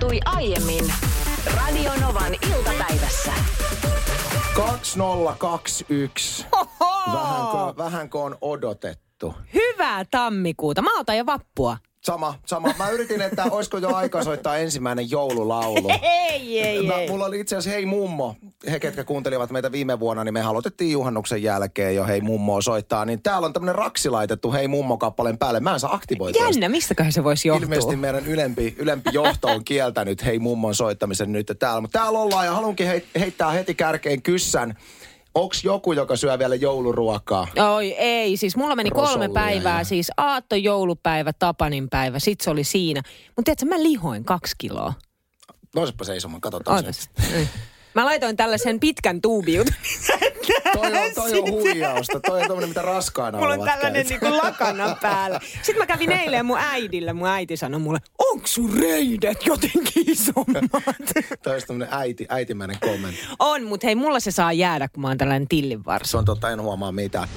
tapahtui aiemmin Radionovan iltapäivässä. 2021. Vähänkö, vähänkö on odotettu? Hyvää tammikuuta. Mä otan jo vappua. Sama, sama. Mä yritin, että olisiko jo aika soittaa ensimmäinen joululaulu. Ei, ei, Mä, ei. mulla oli itse asiassa Hei Mummo. He, ketkä kuuntelivat meitä viime vuonna, niin me aloitettiin juhannuksen jälkeen jo Hei Mummoa soittaa. Niin täällä on tämmönen raksi laitettu Hei Mummo-kappaleen päälle. Mä en saa aktivoitua. Jännä, mistäköhän se voisi johtua? Ilmeisesti meidän ylempi, ylempi johto on kieltänyt Hei Mummon soittamisen nyt täällä. Mutta täällä ollaan ja haluankin heit, heittää heti kärkeen kyssän. Onks joku, joka syö vielä jouluruokaa? Oi ei, siis mulla meni kolme Rosollia päivää, ja- siis aatto, joulupäivä, Tapanin päivä, sit se oli siinä. Mutta tiedätkö, mä lihoin kaksi kiloa. Nousepa seisomaan, katsotaan. Ootas. Mm. Mä laitoin tällaisen pitkän tuubiutun. Toi on, toi on huijausta. Toi on tommonen, mitä raskaana Mulla on tällainen käyt. niinku lakana päällä. Sitten mä kävin eilen mun äidillä. Mun äiti sanoi mulle, onks sun reidet jotenkin isommat? Toi on tämmönen äiti, äitimäinen kommentti. on, mutta hei, mulla se saa jäädä, kun mä oon tällainen tillinvarsa. Se on totta, en huomaa mitään.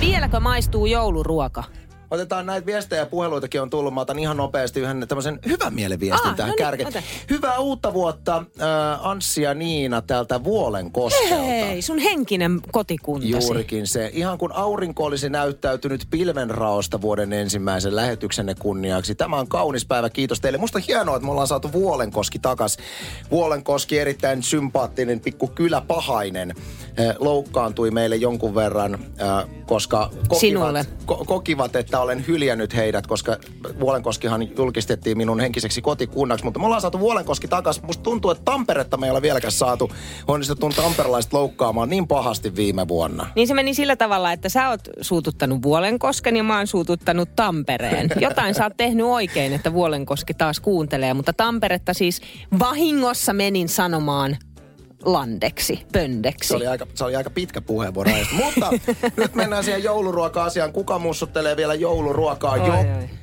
Vieläkö maistuu jouluruoka? Otetaan näitä viestejä ja puheluitakin on tullut. Mä otan ihan nopeasti yhden tämmöisen hyvän mielen viestin Ah, tähän no niin, kärkeen. ota. Hyvää uutta vuotta äh, Anssi ja Niina täältä Vuolenkoskelta. Hei, sun henkinen kotikuntasi. Juurikin se. Ihan kun aurinko olisi näyttäytynyt pilvenraosta vuoden ensimmäisen lähetyksenne kunniaksi. Tämä on kaunis päivä, kiitos teille. Musta hienoa, että me ollaan saatu Vuolenkoski takas. Vuolenkoski erittäin sympaattinen pikku kyläpahainen. eh, Loukkaantui meille jonkun verran, eh, koska Sinulle. kokivat, ko- kokivat, että olen hyljännyt heidät, koska Vuolenkoskihan julkistettiin minun henkiseksi kotikunnaksi. Mutta me ollaan saatu Vuolenkoski takas. Musta tuntuu, että Tamperetta me ei ole vieläkään saatu onnistutun tamperelaiset loukkaamaan niin pahasti viime vuonna. Niin se meni sillä tavalla, että sä oot suututtanut Vuolenkosken ja mä oon suututtanut Tampereen. Jotain sä oot tehnyt oikein, että Vuolenkoski taas kuuntelee, mutta Tamperetta siis vahingossa menin sanomaan landeksi, pöndeksi. Se oli aika, se oli aika pitkä puheenvuoro. Mutta nyt mennään siihen jouluruoka-asiaan. Kuka mussuttelee vielä jouluruokaa? Oi.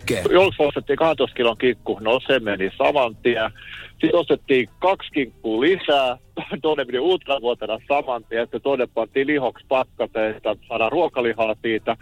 Jokke. Jouluksi ostettiin 12 kilon kinkku, no se meni saman tien. Sitten ostettiin kaksi kinkkua lisää, toinen meni uutena vuotena saman tien, että toinen pantiin lihoksi pakkaseen, saadaan ruokalihaa siitä.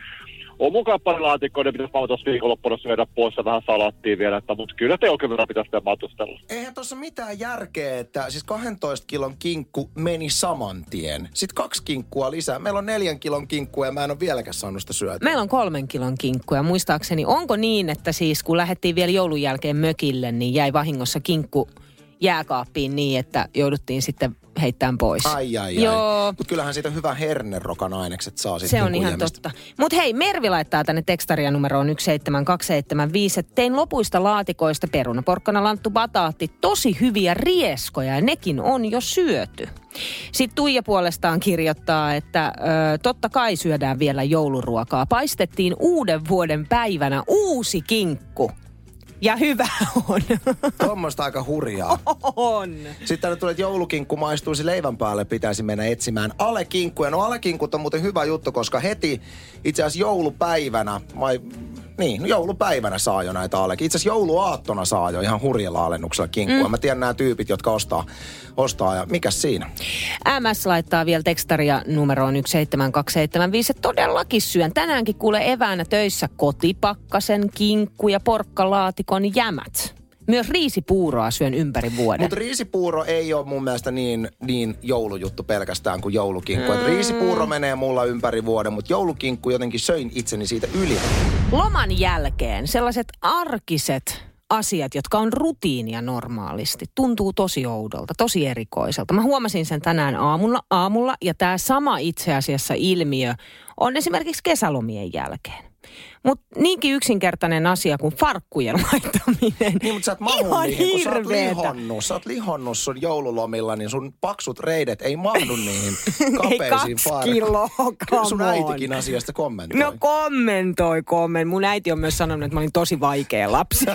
On mukaan pari laatikkoa, ne pitäisi tuossa viikonloppuna syödä pois ja vähän salattia vielä, että, mutta kyllä te oikein verran pitäisi sitä matustella. Eihän tuossa mitään järkeä, että siis 12 kilon kinkku meni saman tien. Sitten kaksi kinkkua lisää. Meillä on neljän kilon kinkkua ja mä en ole vieläkään saanut sitä syötyä. Meillä on kolmen kilon kinkkuja. Muistaakseni, onko niin, että siis kun lähdettiin vielä joulun jälkeen mökille, niin jäi vahingossa kinkku jääkaappiin niin, että jouduttiin sitten heittämään pois. Ai, ai, ai. Joo. Mutta kyllähän siitä hyvä hernerokan ainekset saa sitten Se on niin kuin ihan jäämistä. totta. Mutta hei, Mervi laittaa tänne tekstaria numeroon 17275, että tein lopuista laatikoista peruna, porkkana, lanttu, bataatti, tosi hyviä rieskoja ja nekin on jo syöty. Sitten Tuija puolestaan kirjoittaa, että ö, totta kai syödään vielä jouluruokaa. Paistettiin uuden vuoden päivänä uusi kinkku. Ja hyvä on. Tuommoista aika hurjaa. on. Sitten tänne tulee, että joulukinkku maistuisi leivän päälle, pitäisi mennä etsimään alekinkkuja. No alekinkut on muuten hyvä juttu, koska heti itse asiassa joulupäivänä, vai, niin, no joulupäivänä saa jo näitä alekin. Itse asiassa jouluaattona saa jo ihan hurjalla alennuksella kinkkua. Mm. Mä tiedän nämä tyypit, jotka ostaa, ostaa ja mikäs siinä? MS laittaa vielä tekstaria numeroon 17275. että Todellakin syön. Tänäänkin kuule eväänä töissä kotipakkasen, kinkku ja porkkalaatikon jämät. Myös riisipuuroa syön ympäri vuoden. Mutta riisipuuro ei ole mun mielestä niin, niin joulujuttu pelkästään kuin joulukinkku. Mm. riisipuuro menee mulla ympäri vuoden, mutta joulukinkku jotenkin söin itseni siitä yli. Loman jälkeen sellaiset arkiset asiat, jotka on rutiinia normaalisti, tuntuu tosi oudolta, tosi erikoiselta. Mä huomasin sen tänään aamulla, aamulla ja tämä sama itse asiassa ilmiö on esimerkiksi kesälomien jälkeen. Mutta niinkin yksinkertainen asia kuin farkkujen laittaminen. Niin, mutta sä et mahu Ihan niihin, kun sä oot lihonnut. Sä oot lihonnut sun joululomilla, niin sun paksut reidet ei mahdu niihin Ei kapeisiin farkkuihin. Kyllä sun äitikin asiasta kommentoi. No kommentoi, kommentoi. Mun äiti on myös sanonut, että mä olin tosi vaikea lapsi.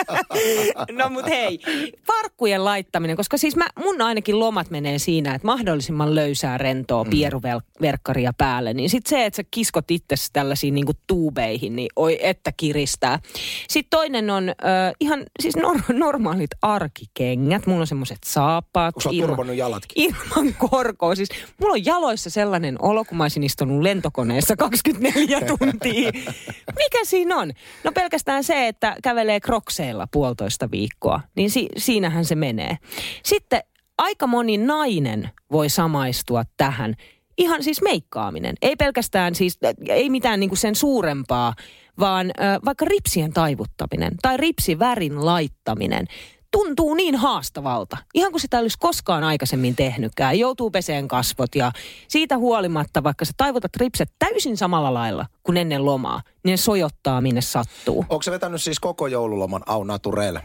no mut hei, farkkujen laittaminen, koska siis mä, mun ainakin lomat menee siinä, että mahdollisimman löysää rentoa pieruverkkaria päälle. Niin sit se, että sä kiskot itse tällaisiin niinku puubeihin, niin oi että kiristää. Sitten toinen on ö, ihan siis nor- normaalit arkikengät. Mulla on semmoiset saappaat. Onko turvannut jalatkin? Ilman korkoa. Siis mulla on jaloissa sellainen olo, kun mä olisin istunut lentokoneessa 24 tuntia. Mikä siinä on? No pelkästään se, että kävelee krokseilla puolitoista viikkoa. Niin si- siinähän se menee. Sitten aika moni nainen voi samaistua tähän. Ihan siis meikkaaminen. Ei pelkästään siis, ei mitään niinku sen suurempaa, vaan ö, vaikka ripsien taivuttaminen tai ripsivärin laittaminen tuntuu niin haastavalta. Ihan kuin sitä olisi koskaan aikaisemmin tehnytkään. Joutuu peseen kasvot ja siitä huolimatta, vaikka sä taivutat ripset täysin samalla lailla kuin ennen lomaa, niin ne sojottaa minne sattuu. Onko se vetänyt siis koko joululoman au naturel?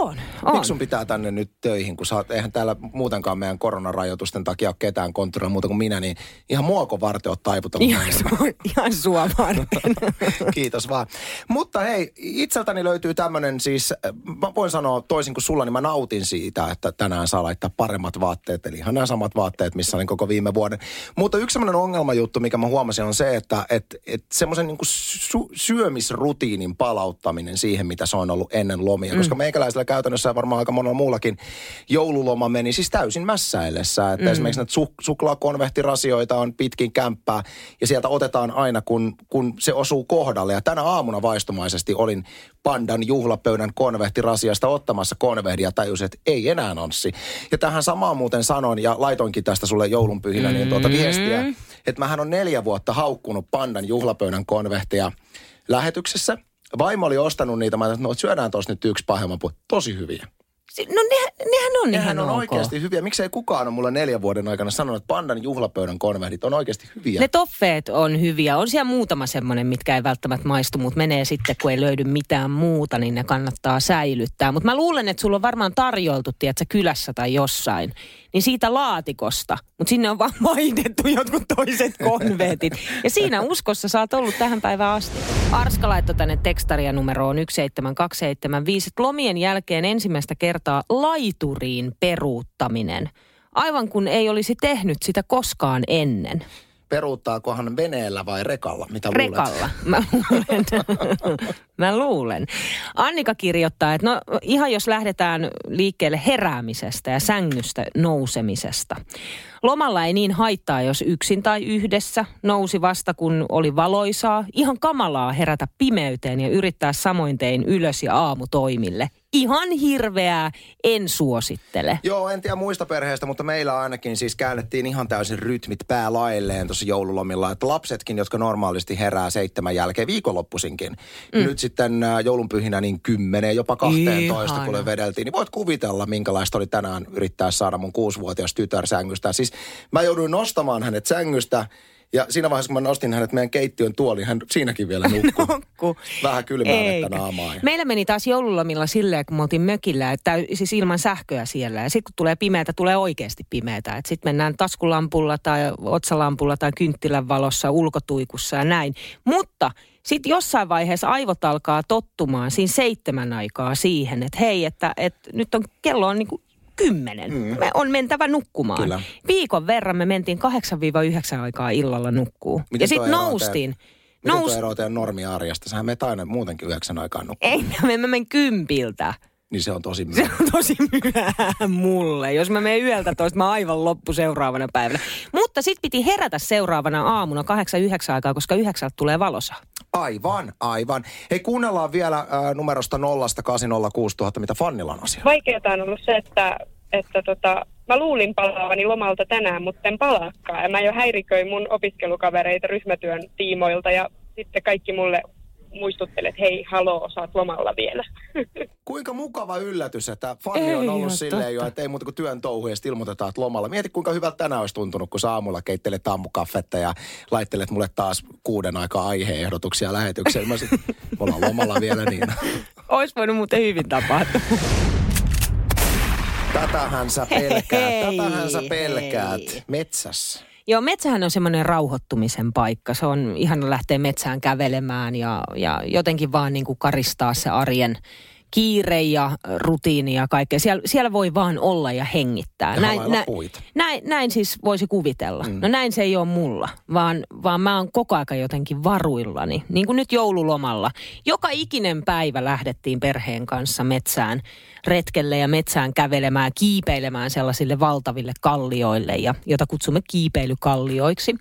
On, on. Miksi sun pitää tänne nyt töihin, kun sä oot, eihän täällä muutenkaan meidän koronarajoitusten takia ole ketään konttorilla muuta kuin minä, niin ihan muoko varten oot taivutellut. Ihan, su- ihan sua varten. Kiitos vaan. Mutta hei, itseltäni löytyy tämmöinen siis, mä voin sanoa toisin kuin sulla, niin mä nautin siitä, että tänään saa laittaa paremmat vaatteet, eli ihan nämä samat vaatteet, missä olin koko viime vuoden. Mutta yksi semmoinen ongelmajuttu, mikä mä huomasin, on se, että et, et semmoisen niin sy- syömisrutiinin palauttaminen siihen, mitä se on ollut ennen lomia, mm. koska meikäläisellä käytännössä varmaan aika monella muullakin joululoma meni siis täysin mässäillessä. Että mm. esimerkiksi näitä su- suklaakonvehtirasioita on pitkin kämppää ja sieltä otetaan aina, kun, kun se osuu kohdalle. Ja tänä aamuna vaistomaisesti olin pandan juhlapöydän konvehtirasiasta ottamassa konvehdia ja tajusin, että ei enää Anssi. Ja tähän samaan muuten sanoin ja laitoinkin tästä sulle joulunpyhinä niin tuota viestiä, että mähän on neljä vuotta haukkunut pandan juhlapöydän konvehtia lähetyksessä. Vaimo oli ostanut niitä, mä että no, syödään tuossa nyt yksi pahemman puoli. Tosi hyviä. No nehän, nehän on Nehän ihan on ok. oikeasti hyviä. Miksei kukaan ole mulle neljän vuoden aikana sanonut, että pandan juhlapöydän konvehdit on oikeasti hyviä. Ne toffeet on hyviä. On siellä muutama semmoinen, mitkä ei välttämättä maistu, mutta menee sitten, kun ei löydy mitään muuta, niin ne kannattaa säilyttää. Mutta mä luulen, että sulla on varmaan tarjoltu, tiedätkö, kylässä tai jossain, niin siitä laatikosta. Mutta sinne on vaan mainittu jotkut toiset konveetit. Ja siinä uskossa sä oot ollut tähän päivään asti. Arska laittoi tänne tekstaria numeroon 17275, että lomien jälkeen ensimmäistä kertaa laituriin peruuttaminen. Aivan kun ei olisi tehnyt sitä koskaan ennen. Peruuttaakohan veneellä vai rekalla? Mitä luulet? Rekalla. Mä luulen. Mä luulen. Annika kirjoittaa, että no ihan jos lähdetään liikkeelle heräämisestä ja sängystä nousemisesta. Lomalla ei niin haittaa, jos yksin tai yhdessä nousi vasta kun oli valoisaa. Ihan kamalaa herätä pimeyteen ja yrittää samoin tein ylös ja aamutoimille. Ihan hirveää, en suosittele. Joo, en tiedä muista perheistä, mutta meillä ainakin siis käännettiin ihan täysin rytmit päälailleen tuossa joululomilla. Että lapsetkin, jotka normaalisti herää seitsemän jälkeen viikonloppuisinkin, mm. nyt sitten äh, joulunpyhinä niin kymmenen, jopa 12, kun vedeltiin. Niin voit kuvitella, minkälaista oli tänään yrittää saada mun kuusivuotias tytär sängystä. Siis mä jouduin nostamaan hänet sängystä ja siinä vaiheessa, kun mä nostin hänet meidän keittiön tuoliin, hän siinäkin vielä nukkui. Nukku. Vähän kylmää Eikä. vettä naamaa. Meillä meni taas joululomilla silleen, kun me oltiin mökillä, että siis ilman sähköä siellä. Ja sitten kun tulee pimeätä, tulee oikeasti pimeätä. Sitten mennään taskulampulla tai otsalampulla tai kynttilän valossa, ulkotuikussa ja näin. Mutta sitten jossain vaiheessa aivot alkaa tottumaan siinä seitsemän aikaa siihen, että hei, että, että nyt on, kello on niinku kymmenen. Mm. Me on mentävä nukkumaan. Kyllä. Viikon verran me mentiin 8-9 aikaa illalla nukkuu. Miten ja sitten noustiin. Miten Nous- tuo eroaa teidän normiarjesta? Sähän menet aina muutenkin yhdeksän aikaan nukkumaan. Ei, me menen kympiltä. Niin se on tosi Se myöhään. on tosi myöhään mulle. Jos mä menen yöltä toista, mä aivan loppu seuraavana päivänä. Mutta sit piti herätä seuraavana aamuna 8-9 aikaa, koska yhdeksältä tulee valosa. Aivan, aivan. Hei, kuunnellaan vielä äh, numerosta 0806000, mitä Fannilla on asia. Vaikeaa on ollut se, että, että tota, mä luulin palaavani lomalta tänään, mutta en palaakaan. Ja mä jo häiriköin mun opiskelukavereita ryhmätyön tiimoilta ja sitten kaikki mulle muistuttelet, että hei, haloo, oot lomalla vielä. Kuinka mukava yllätys, että Fanni Ei on ollut silleen jo, että ei muuta kuin työn touhu ja sitten ilmoitetaan, että lomalla. Mieti, kuinka hyvältä tänään olisi tuntunut, kun sä aamulla keittelet aamukaffetta ja laittelet mulle taas kuuden aikaa aiheehdotuksia lähetykseen. Mä sit, me ollaan lomalla vielä niin. Ois voinut muuten hyvin tapahtua. Tätähän sä pelkäät, Hei, tätähän sä hei. pelkäät. Metsässä. Joo, metsähän on semmoinen rauhoittumisen paikka. Se on ihana lähteä metsään kävelemään ja, ja jotenkin vaan niin kuin karistaa se arjen kiire ja rutiini ja kaikkea. Siellä, siellä voi vaan olla ja hengittää. Ja näin, puita. näin, näin siis voisi kuvitella. Mm. No näin se ei ole mulla, vaan, vaan mä oon koko aika jotenkin varuillani. Niin kuin nyt joululomalla. Joka ikinen päivä lähdettiin perheen kanssa metsään retkelle ja metsään kävelemään, kiipeilemään sellaisille valtaville kallioille, ja, jota kutsumme kiipeilykallioiksi.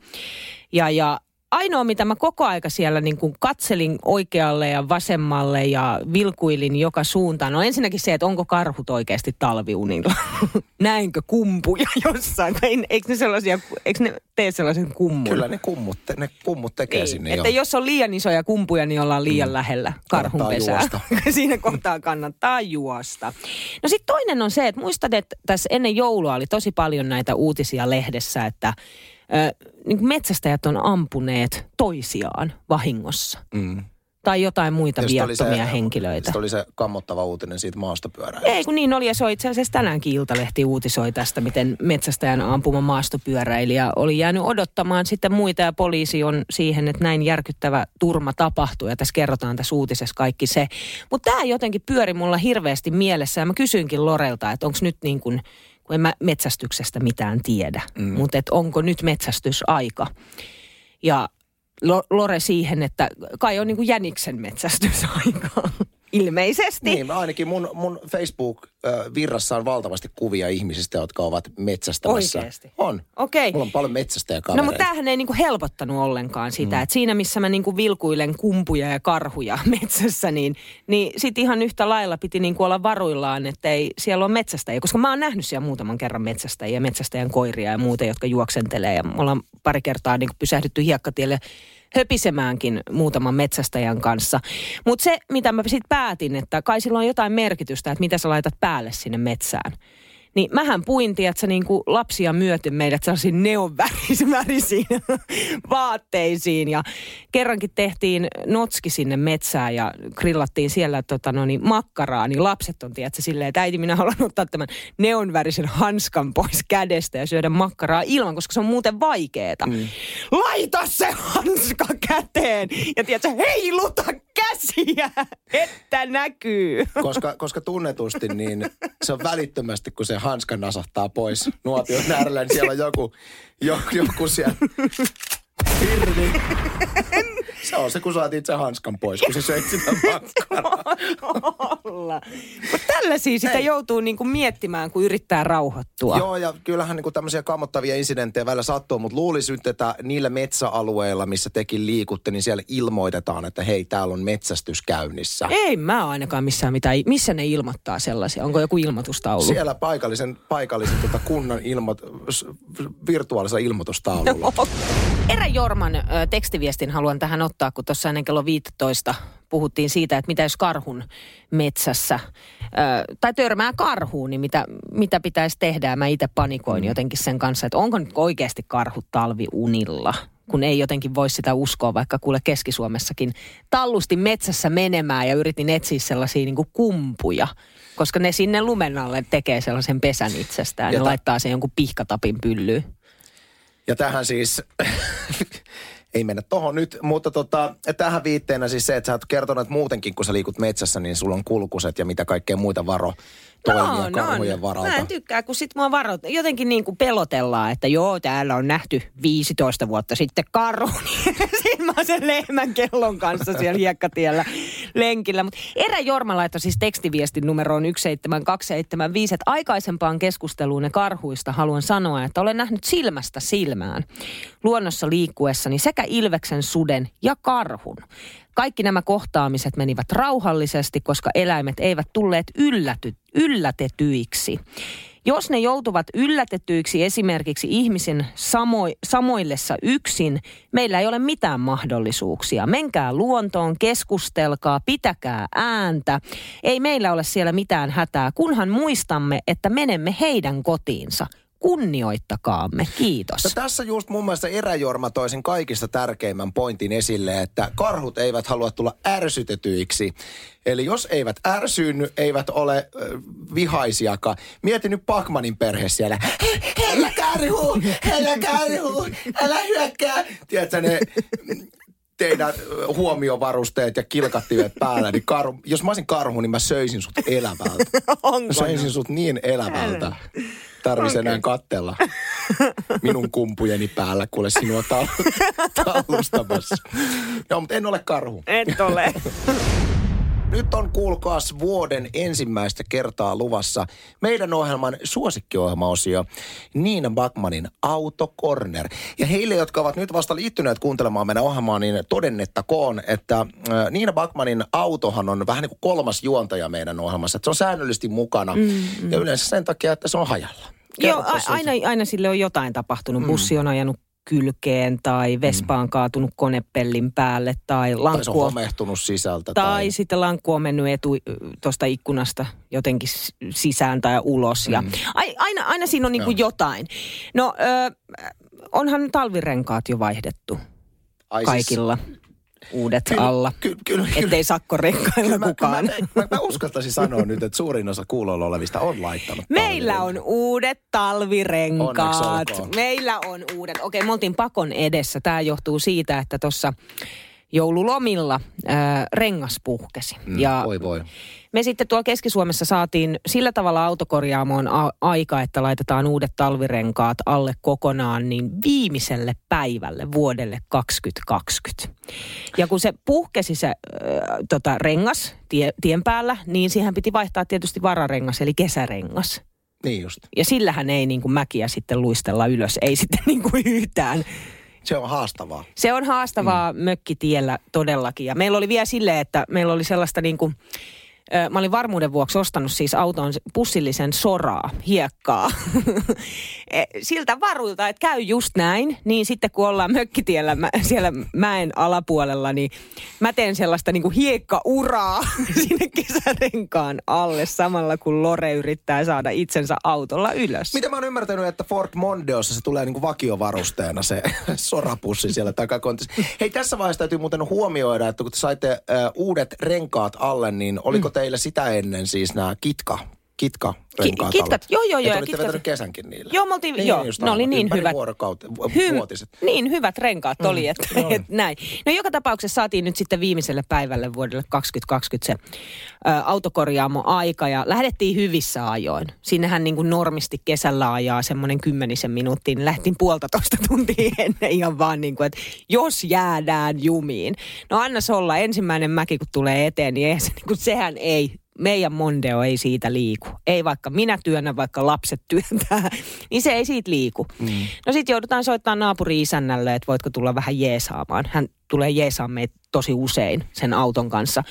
Ja, ja ainoa, mitä mä koko aika siellä niin kuin katselin oikealle ja vasemmalle ja vilkuilin joka suuntaan, no ensinnäkin se, että onko karhut oikeasti talviunilla. Näinkö kumpuja jossain? Ei, eikö ne sellaisia, eikö ne tee sellaisen kummun? Kyllä ne kummut, te- ne kummut tekee Niin, sinne että jo. jos on liian isoja kumpuja, niin ollaan liian mm. lähellä karhun Kannattaa pesää. juosta. Siinä kohtaa kannattaa juosta. No sitten toinen on se, että muistat, että tässä ennen joulua oli tosi paljon näitä uutisia lehdessä, että niin metsästäjät on ampuneet toisiaan vahingossa. Mm. Tai jotain muita Ja viattomia henkilöitä. Sitten oli se kammottava uutinen siitä maastopyöräilystä. Ei kun niin oli ja se on itse asiassa tänäänkin Iltalehti uutisoi tästä, miten metsästäjän ampuma maastopyöräilijä oli jäänyt odottamaan sitten muita ja poliisi on siihen, että näin järkyttävä turma tapahtui ja tässä kerrotaan tässä uutisessa kaikki se. Mutta tämä jotenkin pyöri mulla hirveästi mielessä ja mä kysyinkin Lorelta, että onko nyt niin kuin, kun en mä metsästyksestä mitään tiedä, mm. mutta että onko nyt metsästysaika. Ja Lo- Lore siihen, että kai on niin kuin jäniksen metsästysaika. Ilmeisesti. Niin, ainakin mun, mun Facebook-virrassa on valtavasti kuvia ihmisistä, jotka ovat metsästämässä. Oikeesti? On. Okei. Mulla on paljon No metsästäjäkavereita. mutta tämähän ei niinku helpottanut ollenkaan sitä, mm. että siinä missä mä niinku vilkuilen kumpuja ja karhuja metsässä, niin, niin sit ihan yhtä lailla piti niinku olla varuillaan, että ei siellä on metsästäjiä. Koska mä oon nähnyt siellä muutaman kerran metsästäjiä, metsästäjän koiria ja muuta, jotka juoksentelee. Ja me ollaan pari kertaa niinku pysähdytty hiekkatielle höpisemäänkin muutaman metsästäjän kanssa. Mutta se, mitä mä sitten päätin, että kai sillä on jotain merkitystä, että mitä sä laitat päälle sinne metsään. Niin mähän puin, että niin kuin lapsia myöten meidät sellaisiin neonvärisiin vaatteisiin. Ja kerrankin tehtiin notski sinne metsään ja grillattiin siellä tota, no niin, makkaraa. Niin lapset on, tiedätkö, silleen, että äiti, minä haluan ottaa tämän neonvärisen hanskan pois kädestä ja syödä makkaraa ilman, koska se on muuten vaikeeta. Mm. Laita se hanska käteen ja tiedätkö, heiluta käsiä, että näkyy. koska, koska tunnetusti niin se on välittömästi, kun se hanska nasahtaa pois nuotion äärellä, niin siellä on joku, jo, joku siellä hirvi. Se on se, kun saat itse hanskan pois, kun sä söit sitä makkaraa. olla. Tällaisia sitä Hei. joutuu niinku miettimään, kun yrittää rauhoittua. Joo, ja kyllähän niin tämmöisiä kammottavia insidenttejä välillä sattuu, mutta luulisin nyt, että niillä metsäalueilla, missä tekin liikutte, niin siellä ilmoitetaan, että hei, täällä on metsästys käynnissä. Ei mä ainakaan missään mitään. Missä ne ilmoittaa sellaisia? Onko joku ilmoitustaulu? Siellä paikallisen, paikallisen tota kunnan ilmo, virtuaalisella ilmoitustaululla. Erä Jorman tekstiviestin haluan tähän ottaa, kun tuossa ennen kello 15 puhuttiin siitä, että mitä jos karhun metsässä, ö, tai törmää karhuun, niin mitä, mitä pitäisi tehdä. Ja mä itse panikoin Mm. jotenkin sen kanssa, että onko nyt oikeasti karhut talviunilla, kun ei jotenkin voi sitä uskoa, vaikka kuule Keski-Suomessakin tallusti metsässä menemään ja yritin etsiä sellaisia niin kuin kumpuja, koska ne sinne lumen alle tekee sellaisen pesän itsestään ja, Ja ja ta- laittaa sen jonkun pihkatapin pyllyyn. Ja tähän siis, ei mennä tohon nyt, mutta tota, tähän viitteenä siis se, että sä oot kertonut, että muutenkin kun sä liikut metsässä, niin sulla on kulkuset ja mitä kaikkea muita varo toimia karhujen varalta. Mä en tykkää, kun sit mua varot, jotenkin niin kuin pelotellaan, että joo, täällä on nähty 15 vuotta sitten karhu. Mä oon sen lehmän kellon kanssa siellä hiekkatiellä lenkillä. Mutta Erä Jorma laittoi siis tekstiviestin numeroon 17275, että aikaisempaan keskusteluun ne karhuista haluan sanoa, että olen nähnyt silmästä silmään luonnossa liikkuessani sekä ilveksen, suden ja karhun. Kaikki nämä kohtaamiset menivät rauhallisesti, koska eläimet eivät tulleet ylläty, yllätetyiksi. Jos ne joutuvat yllätetyiksi esimerkiksi ihmisen samo, samoillessa yksin, meillä ei ole mitään mahdollisuuksia. Menkää luontoon, keskustelkaa, pitäkää ääntä. Ei meillä ole siellä mitään hätää, kunhan muistamme, että menemme heidän kotiinsa. Kunnioittakaamme. Kiitos. No tässä just mun mielestä Eräjorma toi sen kaikista tärkeimmän pointin esille, että karhut eivät halua tulla ärsytetyiksi. Eli jos eivät ärsyynny, eivät ole äh, vihaisiakaan. Mieti nyt Pakmanin perhe siellä. Älä karhu, älä karhu, älä hyökkää. Tiedätkö, ne, teidän huomiovarusteet ja kilkattimet päällä, niin karhu, jos mä olisin karhu, niin mä söisin sut elävältä. Onko? Mä söisin sut niin elävältä. Tarvisi enää kattella minun kumpujeni päällä, kuule sinua tal- tallustamassa. Joo, mutta en ole karhu. Et ole. Nyt on kuulkaas vuoden ensimmäistä kertaa luvassa meidän ohjelman suosikkiohjelmaosio Niina Backmanin Auto Corner. Ja heille, jotka ovat nyt vasta liittyneet kuuntelemaan meidän ohjelmaa, niin todennettakoon, että äh, Niina Backmanin autohan on vähän niin kuin kolmas juontaja meidän ohjelmassa. Että se on säännöllisesti mukana mm, mm. ja yleensä sen takia, että se on hajalla. Joo, a- siitä. aina, aina sille on jotain tapahtunut. Mm. Bussi on ajanut kylkeen tai Vespa on kaatunut konepellin päälle tai Tai se on lankku on, homehtunut sisältä. tai sitten lankku on mennyt etu tuosta ikkunasta jotenkin sisään tai ulos. Ja ai, aina, aina siinä on niin kuin jotain. No, ö, onhan talvirenkaat jo vaihdettu Ai siis- kaikilla uudet Kyllä, alla. Kyllä, kyllä, kyllä. Ettei sakkorenkailla Mä, kukaan. mä, mä, mä uskaltaisin sanoa nyt, että suurin osa kuulolla olevista on laittanut Meillä on uudet talvirenkaat. Meillä on uudet. Okei, me oltiin pakon edessä. Tämä johtuu siitä, että tuossa joululomilla ää, rengas puhkesi. Mm, ja Voi voi. me sitten tuolla Keski-Suomessa saatiin sillä tavalla autokorjaamoon a- aika, että laitetaan uudet talvirenkaat alle kokonaan niin viimeiselle päivälle vuodelle 2020. Ja kun se puhkesi se äh, tota, rengas tie, tien päällä, niin siihen piti vaihtaa tietysti vararengas eli kesärengas. Niin just. Ja sillähän ei niin kuin mäkiä sitten luistella ylös, ei sitten niin kuin yhtään. Se on haastavaa. Se on haastavaa mm. mökkitiellä todellakin. Ja meillä oli vielä silleen, että meillä oli sellaista niin kuin, mä olin varmuuden vuoksi ostanut siis autoon pussillisen soraa, hiekkaa. E, Siltä varuilta, että käy just näin, niin sitten kun ollaan mökkitiellä mä, siellä mäen alapuolella, niin mä teen sellaista niin kuin hiekkauraa sinne kesärenkaan alle samalla kun Lore yrittää saada itsensä autolla ylös. Mitä mä oon ymmärtänyt, että Ford Mondeossa se tulee niinku vakiovarusteena se sorapussi siellä takakontissa. Hei, tässä vaiheessa täytyy muuten huomioida, että kun te saitte äh, uudet renkaat alle, niin oliko teillä sitä ennen siis nämä kitka? Kitka renkaat Ki- kitkat, joo, joo, joo, olitte kitkat- kesänkin niillä. Joo, me oltiin, Niin, joo, just ne oli aivan. niin Ympäri hyvät. Hy- vuotiset. Niin, hyvät renkaat mm, oli, että et, näin. No joka tapauksessa saatiin nyt sitten viimeiselle päivälle vuodelle 2020 se ä, autokorjaamo aika ja lähdettiin hyvissä ajoin. Sinnehän niin kuin normisti kesällä ajaa semmoinen kymmenisen minuuttia, niin lähtiin puolitoista tuntia ennen ihan vaan niin kuin, että jos jäädään jumiin. No annas olla, ensimmäinen mäki kun tulee eteen, niin, eihän se, niin kuin, sehän ei meidän Mondeo ei siitä liiku. Ei vaikka minä työnnä, vaikka lapset työntää, niin se ei siitä liiku. Mm. No sitten joudutaan soittamaan naapuri-isännälle, että voitko tulla vähän jeesaamaan. Hän tulee jeesaamaan meitä tosi usein sen auton kanssa.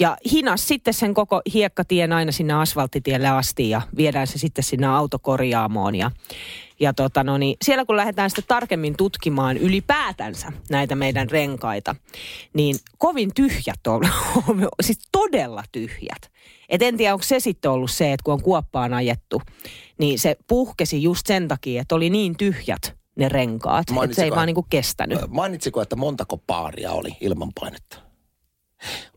Ja hinas sitten sen koko hiekkatien aina sinne asfalttitielle asti ja viedään se sitten sinne autokorjaamoon. Ja, ja tota no niin, siellä kun lähdetään sitten tarkemmin tutkimaan ylipäätänsä näitä meidän renkaita, niin kovin tyhjät on, siis todella tyhjät. Et en tiedä, onko se sitten ollut se, että kun on kuoppaan ajettu, niin se puhkesi just sen takia, että oli niin tyhjät ne renkaat, että se ei vaan niinku kestänyt. Mainitsiko, että montako paaria oli ilman painetta?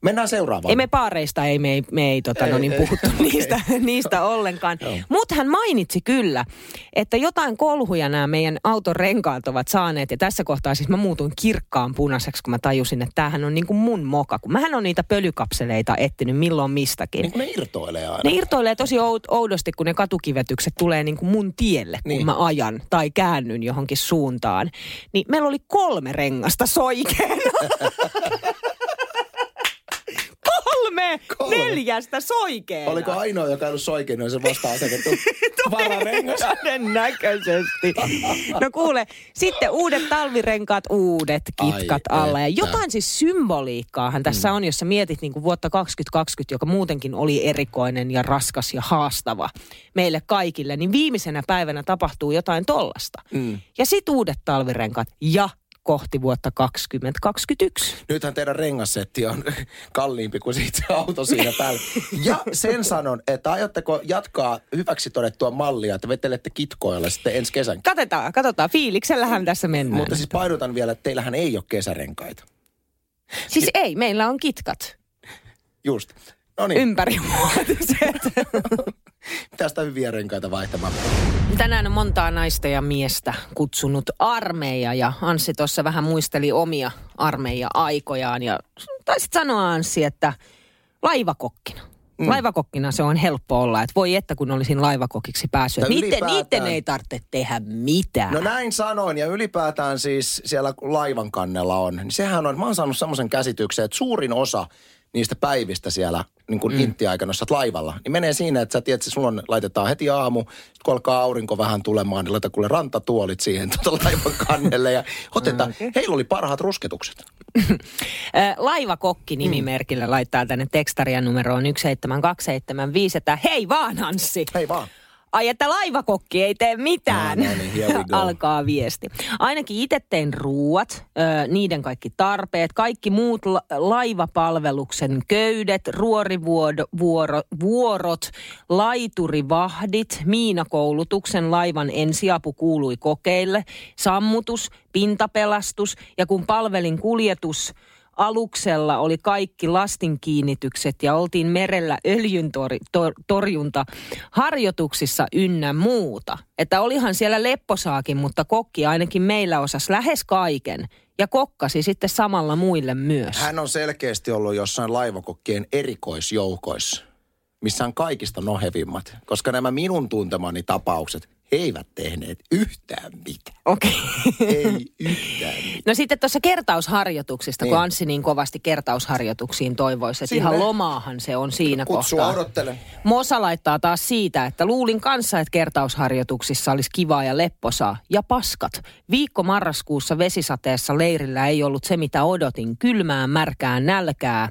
Mennään seuraavaan. Ei me paareista, ei me ei, me ei, tota, Ei, no niin, ei, puhuttu okei. niistä, niistä ollenkaan. Mutta hän mainitsi kyllä, että jotain kolhuja nämä meidän auton renkaat ovat saaneet. Ja tässä kohtaa siis mä muutuin kirkkaan punaiseksi, kun mä tajusin, että tämähän on niin kuin mun moka. Kun mähän on niitä pölykapseleita etsinyt milloin mistäkin. Niin ne irtoilee aina. Ne irtoilee tosi oud- oudosti, kun ne katukivetykset tulee niin kuin mun tielle, kun Niin. mä ajan tai käännyn johonkin suuntaan. Niin meillä oli kolme rengasta soikeena. kolme, Kolme. neljästä soikeena. Oliko ainoa, joka ei ollut soikein, niin se vasta asetettu vararengas? Todennäköisesti. No kuule, sitten uudet talvirenkaat, uudet kitkat Ai alla. Ja jotain siis symboliikkaahan tässä on, jos sä mietit niin kuin vuotta 2020, joka muutenkin oli erikoinen ja raskas ja haastava meille kaikille, niin viimeisenä päivänä tapahtuu jotain tollasta. Mm. Ja sitten uudet talvirenkaat ja kohti vuotta 2021. Nythän teidän rengassetti on kalliimpi kuin siitä auto siinä päällä. Ja sen sanon, että aiotteko jatkaa hyväksi todettua mallia, että vetelette kitkoilla sitten ensi kesän. Katsotaan, katsotaan. Fiiliksellähän tässä mennään. Mutta siis painotan vielä, että teillähän ei ole kesärenkaita. siis ei, meillä on kitkat. Just. No niin, Ympärivuotiset. mitä sitä hyviä renkaita vaihtamaan. Tänään on montaa naista ja miestä kutsunut armeija ja Anssi tuossa vähän muisteli omia armeija-aikojaan ja taisit sanoa Anssi, että laivakokkina. Mm. Laivakokkina se on helppo olla, että voi että kun olisin laivakokiksi päässyt. Niiden, ylipäätään- niiden ei tarvitse tehdä mitään. No näin sanoin, ja ylipäätään siis siellä laivan kannella on, niin sehän on, mä oon saanut semmoisen käsityksen, että suurin osa niistä päivistä siellä niin kuin mm. intti-aikana, jos sä oot laivalla, niin menee siinä, että sä tiedät, että sulla on, laitetaan heti aamu, sit kun alkaa aurinko vähän tulemaan, niin laita kuule rantatuolit siihen tuota laivan kannelle ja otetaan. Okay. Heillä oli parhaat rusketukset. Ö, Laivakokki nimimerkillä laittaa tänne tekstarian numeroon 17275, että hei vaan Anssi. Hei vaan. Ai että laivakokki ei tee mitään, No, no niin, alkaa viesti. Ainakin itse tein ruuat, ö, niiden kaikki tarpeet, kaikki muut la- laivapalveluksen köydet, ruorivuorot, laiturivahdit, miinakoulutuksen laivan ensiapu kuului kokeille, sammutus, pintapelastus ja kun palvelin kuljetus aluksella oli kaikki lastinkiinnitykset ja oltiin merellä öljyntorjunta harjoituksissa ynnä muuta. Että olihan siellä lepposaakin, mutta kokki ainakin meillä osasi lähes kaiken ja kokkasi sitten samalla muille myös. Hän on selkeästi ollut jossain laivakokkien erikoisjoukoissa, missä on kaikista nohevimmat. Koska nämä minun tuntemani tapaukset, he eivät tehneet yhtään mitään. Okei. Ei yhtään mitään. No sitten tuossa kertausharjoituksista, kun Niin. Anssi niin kovasti kertausharjoituksiin toivoisi, että Sinne. ihan lomaahan se on siinä Kutsua kohtaa. odottelen. Mosa laittaa taas siitä, että luulin kanssa, että kertausharjoituksissa olisi kivaa ja lepposaa. Ja paskat. Viikko marraskuussa vesisateessa leirillä ei ollut se, mitä odotin. Kylmää, märkää, nälkää,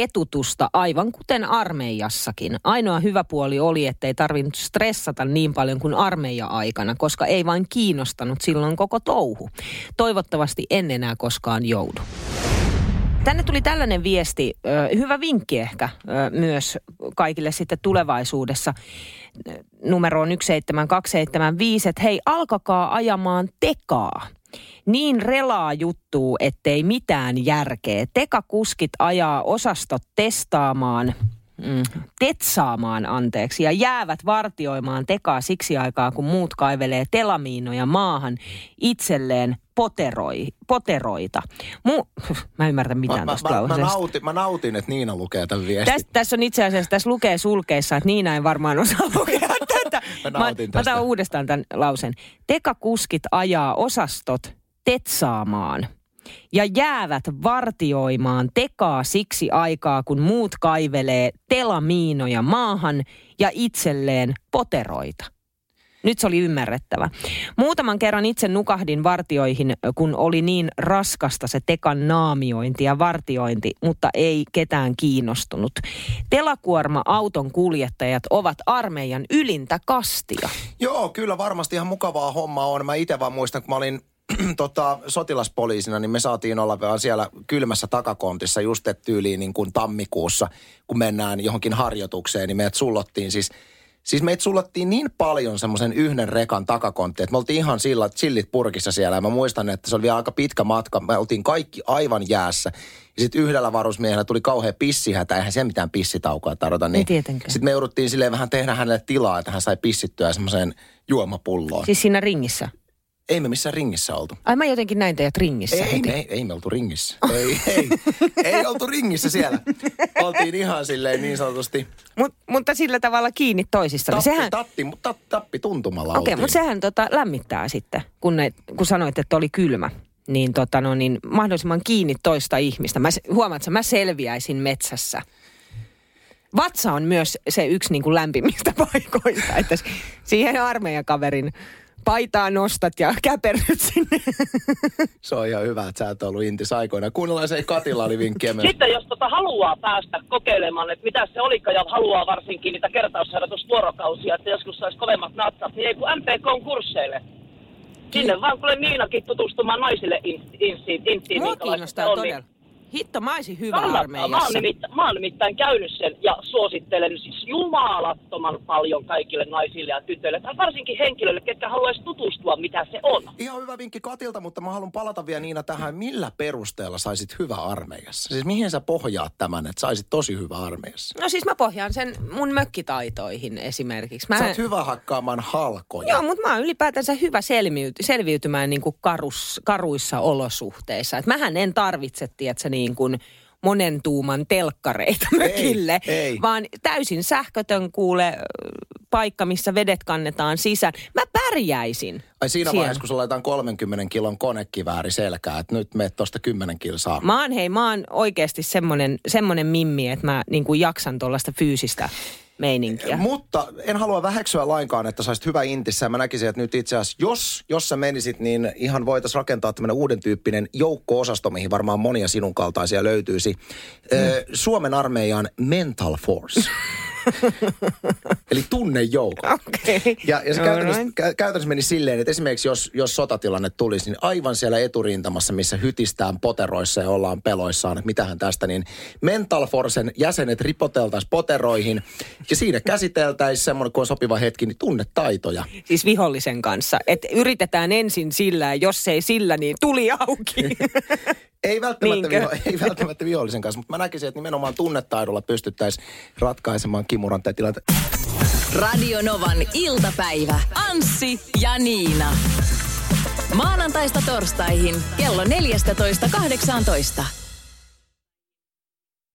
ketutusta, aivan kuten armeijassakin. Ainoa hyvä puoli oli, ettei tarvinnut stressata niin paljon kuin armeija-aikana, koska ei vain kiinnostanut silloin koko touhu. Toivottavasti en enää koskaan joudu. Tänne tuli tällainen viesti, hyvä vinkki ehkä myös kaikille sitten tulevaisuudessa numeroon 17275, että hei alkakaa ajamaan tekaa. Niin relaa juttuu, ettei mitään järkeä. Tekakuskit ajaa osastot testaamaan, mm, tetsaamaan anteeksi, ja jäävät vartioimaan tekaa siksi aikaa, kun muut kaivelee telamiinoja maahan itselleen poteroi, poteroita. Mu, mä en ymmärrä Mä, mitään mä, tuosta mä, mä, nautin, mä nautin, että Niina lukee tämän viestin. Tässä, tässä on itse asiassa, tässä lukee sulkeissa, että Niina ei varmaan osaa lukea tätä. Mä Mä, mä otan uudestaan tämän lausen. Tekakuskit ajaa osastot tetsaamaan ja jäävät vartioimaan tekaa siksi aikaa, kun muut kaivelee telamiinoja maahan ja itselleen poteroita. Nyt se oli ymmärrettävä. Muutaman kerran itse nukahdin vartioihin, kun oli niin raskasta se tekan naamiointi ja vartiointi, mutta ei ketään kiinnostunut. Telakuorma auton kuljettajat ovat armeijan ylintä kastia. Joo, kyllä varmasti ihan mukavaa hommaa on. Mä itse vaan muistan, kun mä olin tota, sotilaspoliisina, niin me saatiin olla vaan siellä kylmässä takakontissa just tyyliin niin kuin tammikuussa, kun mennään johonkin harjoitukseen, niin meidät sullottiin siis Siis meitä sullottiin niin paljon semmoisen yhden rekan takakontti, että me oltiin ihan sillä, chillit purkissa siellä. Ja mä muistan, että se oli vielä aika pitkä matka. Me oltiin kaikki aivan jäässä. Ja sitten yhdellä varusmiehellä tuli kauhean pissihätä. Eihän se mitään pissitaukoa tarvita. Niin tietenkään. Sitten me jouduttiin silleen vähän tehdä hänelle tilaa, että hän sai pissittyä semmoiseen juomapulloon. Siis siinä ringissä. Ei me missään ringissä oltu. Ai mä jotenkin näin teidät ringissä Ei, ei, heti. me, ei, ei me oltu ringissä. Ei, ei, ei oltu ringissä siellä. Oltiin ihan silleen niin sanotusti Mut, mutta sillä tavalla kiinni toisista. tappi, Sehän, tatti, tappi, tappi tuntumalla Okei, oltiin. mutta sehän tota, lämmittää sitten, kun, ne, kun sanoit, että oli kylmä. Niin, tota, no, niin mahdollisimman kiinni toista ihmistä. Mä, huomaat, että mä selviäisin metsässä. Vatsa on myös se yksi niin kuin lämpimistä paikoista, että siihen armeijan kaverin paitaa nostat ja käperryt sinne. Se on ihan hyvä, että sä et ollut intis aikoina. Kuunnellaan se Katilla oli vinkkiä myös. Sitten jos tota haluaa päästä kokeilemaan, että mitä se olikaan ja haluaa varsinkin niitä kertausharjoitusvuorokausia, että joskus saisi kovemmat natsat, niin ei kun MPK kursseille. Sinne vaan kuule Niinakin tutustumaan naisille insiin. insiin Mua kiinnostaa on, todella. Hitto, mä olisin hyvä Kannattaa. Mä oon, armeijassa. nimittäin, mä oon nimittäin käynyt sen ja suosittelen siis jumalattoman paljon kaikille naisille ja tytöille, tai varsinkin henkilöille, ketkä haluaisi tutustua, mitä se on. Ihan hyvä vinkki Katilta, mutta mä haluan palata vielä Niina tähän, millä perusteella saisit hyvä armeijassa? Siis mihin sä pohjaat tämän, että saisit tosi hyvä armeijassa? No siis mä pohjaan sen mun mökkitaitoihin esimerkiksi. Mä Sä oot hyvä hakkaamaan halkoja. Joo, mutta mä oon ylipäätänsä hyvä selviyty, selviytymään niin kuin karus, karuissa olosuhteissa. Et mähän en tarvitse, tiedätkö, niin kuin monen tuuman telkkareita mökille, ei. vaan täysin sähkötön kuule paikka, missä vedet kannetaan sisään. Mä pärjäisin. Ai siinä siellä. vaiheessa, kun sulla laitetaan 30 kilon konekivääri selkää, että nyt meet tuosta 10 kilsaa. Mä oon, hei, mä oon oikeasti semmonen, semmonen mimmi, että mä niin kuin jaksan tuollaista fyysistä meininkiä. Mutta en halua väheksyä lainkaan, että saisit hyvä intissä. Mä näkisin, että nyt itse asiassa, jos, jos sä menisit, niin ihan voitaisiin rakentaa tämmöinen uuden tyyppinen joukko-osasto, mihin varmaan monia sinun kaltaisia löytyisi. Ö, Suomen armeijan Mental Force. Eli tunnejoukko. Okei. Ja, ja se käytännössä, Alright. kä- käytännössä meni silleen, että esimerkiksi jos, jos sotatilanne tulisi, niin aivan siellä eturintamassa, missä hytistään poteroissa ja ollaan peloissaan, että mitähän tästä, niin Mental Forcen jäsenet ripoteltaisiin poteroihin ja siinä käsiteltäisiin semmoinen, kun on sopiva hetki, niin tunnetaitoja. Siis vihollisen kanssa. Että yritetään ensin sillä ja jos ei sillä, niin tuli auki. Ei välttämättä, Niinkö? viho, ei välttämättä vihollisen kanssa, mutta mä näkisin, että nimenomaan tunnetaidolla pystyttäisiin ratkaisemaan kimuranteen tilanteen. Radio Novan iltapäivä. Anssi ja Niina. Maanantaista torstaihin kello 14.18.